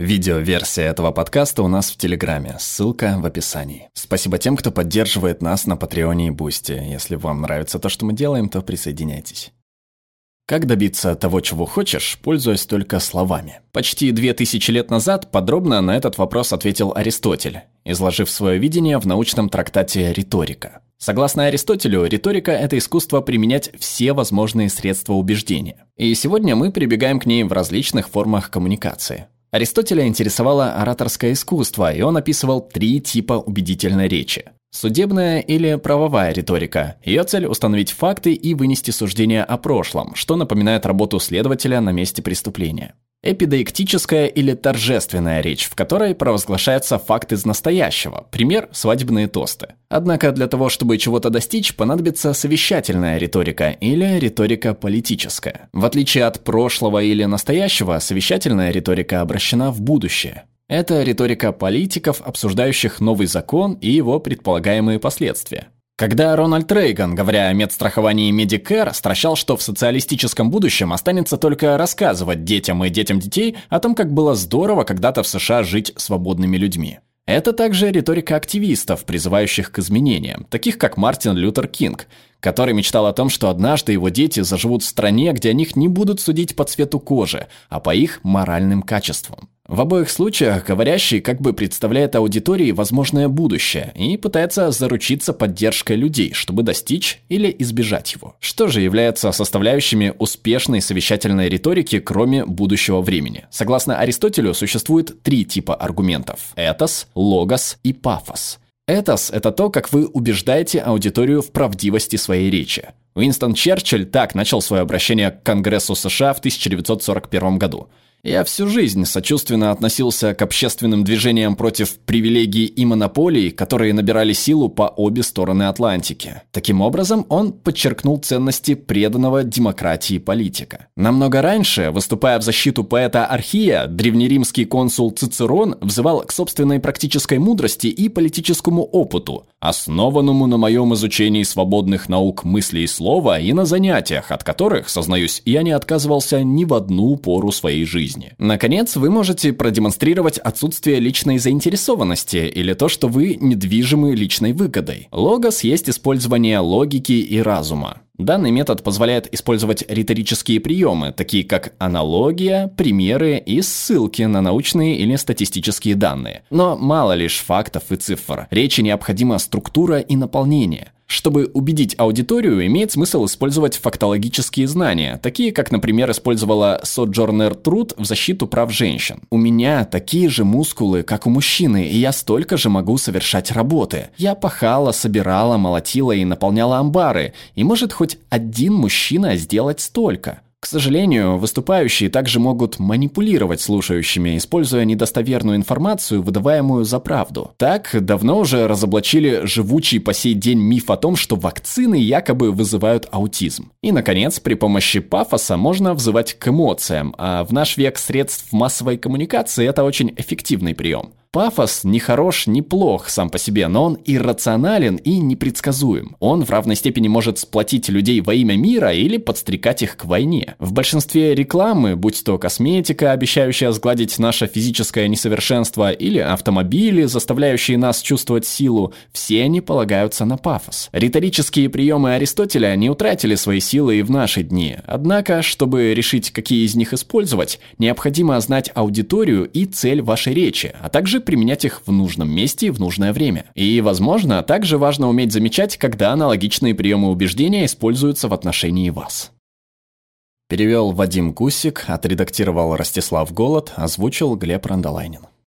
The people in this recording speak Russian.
Видеоверсия этого подкаста у нас в Телеграме, ссылка в описании. Спасибо тем, кто поддерживает нас на Патреоне и Бусти. Если вам нравится то, что мы делаем, то присоединяйтесь. Как добиться того, чего хочешь, пользуясь только словами? Почти две тысячи лет назад подробно на этот вопрос ответил Аристотель, изложив свое видение в научном трактате «Риторика». Согласно Аристотелю, риторика – это искусство применять все возможные средства убеждения. И сегодня мы прибегаем к ней в различных формах коммуникации. Аристотеля интересовало ораторское искусство, и он описывал три типа убедительной речи. Судебная или правовая риторика. Ее цель – установить факты и вынести суждение о прошлом, что напоминает работу следователя на месте преступления. Эпидоиктическая или торжественная речь, в которой провозглашается факт из настоящего, пример – свадебные тосты. Однако для того, чтобы чего-то достичь, понадобится совещательная риторика или риторика политическая. В отличие от прошлого или настоящего, совещательная риторика обращена в будущее. Это риторика политиков, обсуждающих новый закон и его предполагаемые последствия. Когда Рональд Рейган, говоря о медстраховании Medicare, стращал, что в социалистическом будущем останется только рассказывать детям и детям детей о том, как было здорово когда-то в США жить свободными людьми. Это также риторика активистов, призывающих к изменениям, таких как Мартин Лютер Кинг, который мечтал о том, что однажды его дети заживут в стране, где о них не будут судить по цвету кожи, а по их моральным качествам. В обоих случаях говорящий как бы представляет аудитории возможное будущее и пытается заручиться поддержкой людей, чтобы достичь или избежать его. Что же является составляющими успешной совещательной риторики, кроме будущего времени? Согласно Аристотелю, существует три типа аргументов – этос, логос и пафос. Этос – это то, как вы убеждаете аудиторию в правдивости своей речи. Уинстон Черчилль так начал свое обращение к Конгрессу США в 1941 году – я всю жизнь сочувственно относился к общественным движениям против привилегий и монополий, которые набирали силу по обе стороны Атлантики. Таким образом, он подчеркнул ценности преданного демократии политика. Намного раньше, выступая в защиту поэта Архия, древнеримский консул Цицерон взывал к собственной практической мудрости и политическому опыту, основанному на моем изучении свободных наук мысли и слова и на занятиях, от которых, сознаюсь, я не отказывался ни в одну пору своей жизни жизни. Наконец, вы можете продемонстрировать отсутствие личной заинтересованности или то, что вы недвижимы личной выгодой. Логос есть использование логики и разума. Данный метод позволяет использовать риторические приемы, такие как аналогия, примеры и ссылки на научные или статистические данные. Но мало лишь фактов и цифр. Речи необходима структура и наполнение. Чтобы убедить аудиторию, имеет смысл использовать фактологические знания, такие как, например, использовала Соджорнер Труд в защиту прав женщин. У меня такие же мускулы, как у мужчины, и я столько же могу совершать работы. Я пахала, собирала, молотила и наполняла амбары, и может хоть один мужчина сделать столько. К сожалению, выступающие также могут манипулировать слушающими, используя недостоверную информацию, выдаваемую за правду. Так, давно уже разоблачили живучий по сей день миф о том, что вакцины якобы вызывают аутизм. И, наконец, при помощи пафоса можно взывать к эмоциям, а в наш век средств массовой коммуникации это очень эффективный прием. Пафос не хорош, не плох сам по себе, но он иррационален и непредсказуем. Он в равной степени может сплотить людей во имя мира или подстрекать их к войне. В большинстве рекламы, будь то косметика, обещающая сгладить наше физическое несовершенство, или автомобили, заставляющие нас чувствовать силу, все они полагаются на пафос. Риторические приемы Аристотеля не утратили свои силы и в наши дни. Однако, чтобы решить, какие из них использовать, необходимо знать аудиторию и цель вашей речи, а применять их в нужном месте и в нужное время. И, возможно, также важно уметь замечать, когда аналогичные приемы убеждения используются в отношении вас. Перевел Вадим Кусик, отредактировал Ростислав Голод, озвучил Глеб Рандолайнин.